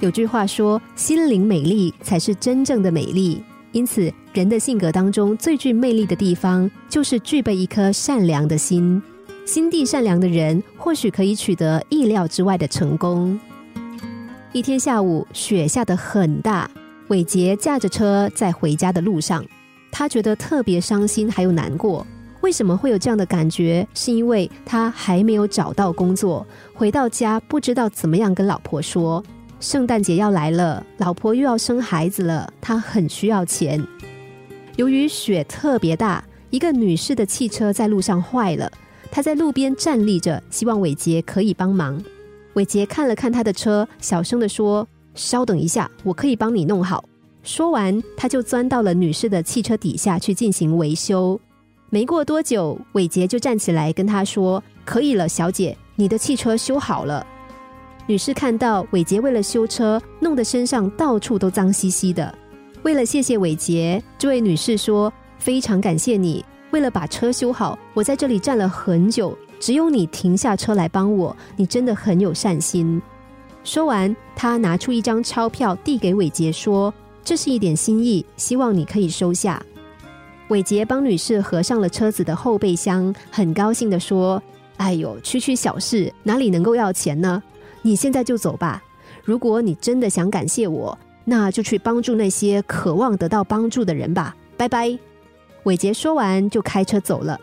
有句话说：“心灵美丽才是真正的美丽。”因此，人的性格当中最具魅力的地方，就是具备一颗善良的心。心地善良的人，或许可以取得意料之外的成功。一天下午，雪下得很大，伟杰驾着车在回家的路上，他觉得特别伤心，还有难过。为什么会有这样的感觉？是因为他还没有找到工作，回到家不知道怎么样跟老婆说。圣诞节要来了，老婆又要生孩子了，他很需要钱。由于雪特别大，一个女士的汽车在路上坏了，她在路边站立着，希望伟杰可以帮忙。伟杰看了看他的车，小声的说：“稍等一下，我可以帮你弄好。”说完，他就钻到了女士的汽车底下去进行维修。没过多久，伟杰就站起来跟他说：“可以了，小姐，你的汽车修好了。”女士看到伟杰为了修车，弄得身上到处都脏兮兮的。为了谢谢伟杰，这位女士说：“非常感谢你，为了把车修好，我在这里站了很久，只有你停下车来帮我，你真的很有善心。”说完，她拿出一张钞票递给伟杰，说：“这是一点心意，希望你可以收下。”伟杰帮女士合上了车子的后备箱，很高兴的说：“哎呦，区区小事，哪里能够要钱呢？”你现在就走吧。如果你真的想感谢我，那就去帮助那些渴望得到帮助的人吧。拜拜。伟杰说完就开车走了。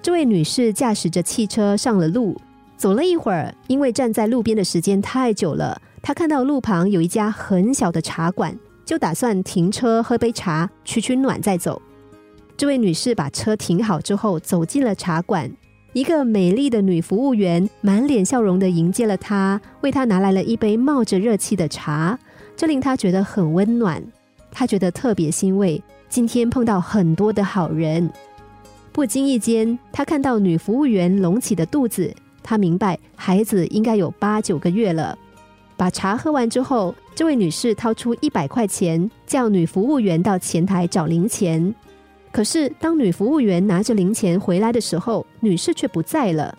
这位女士驾驶着汽车上了路，走了一会儿，因为站在路边的时间太久了，她看到路旁有一家很小的茶馆，就打算停车喝杯茶，取取暖再走。这位女士把车停好之后，走进了茶馆。一个美丽的女服务员满脸笑容的迎接了她，为她拿来了一杯冒着热气的茶，这令她觉得很温暖。她觉得特别欣慰，今天碰到很多的好人。不经意间，她看到女服务员隆起的肚子，她明白孩子应该有八九个月了。把茶喝完之后，这位女士掏出一百块钱，叫女服务员到前台找零钱。可是，当女服务员拿着零钱回来的时候，女士却不在了。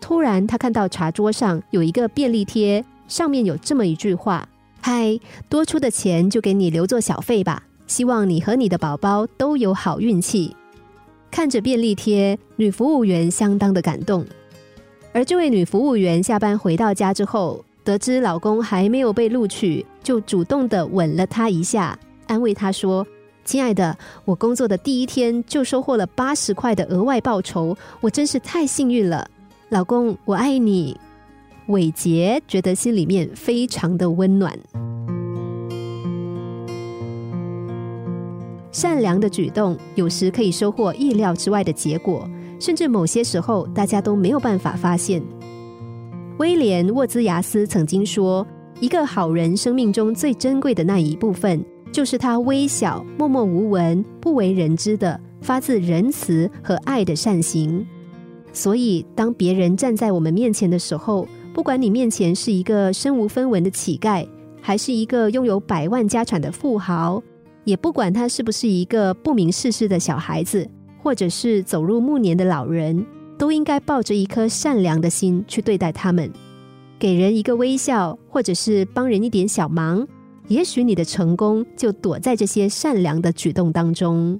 突然，她看到茶桌上有一个便利贴，上面有这么一句话：“嗨，多出的钱就给你留作小费吧，希望你和你的宝宝都有好运气。”看着便利贴，女服务员相当的感动。而这位女服务员下班回到家之后，得知老公还没有被录取，就主动的吻了他一下，安慰他说。亲爱的，我工作的第一天就收获了八十块的额外报酬，我真是太幸运了。老公，我爱你。伟杰觉得心里面非常的温暖。善良的举动有时可以收获意料之外的结果，甚至某些时候大家都没有办法发现。威廉沃兹亚斯曾经说：“一个好人生命中最珍贵的那一部分。”就是他微小、默默无闻、不为人知的发自仁慈和爱的善行。所以，当别人站在我们面前的时候，不管你面前是一个身无分文的乞丐，还是一个拥有百万家产的富豪，也不管他是不是一个不明世事的小孩子，或者是走入暮年的老人，都应该抱着一颗善良的心去对待他们，给人一个微笑，或者是帮人一点小忙。也许你的成功就躲在这些善良的举动当中。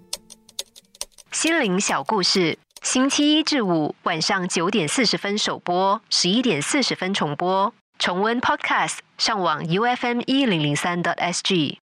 心灵小故事，星期一至五晚上九点四十分首播，十一点四十分重播。重温 Podcast，上网 U F M 一零零三 t S G。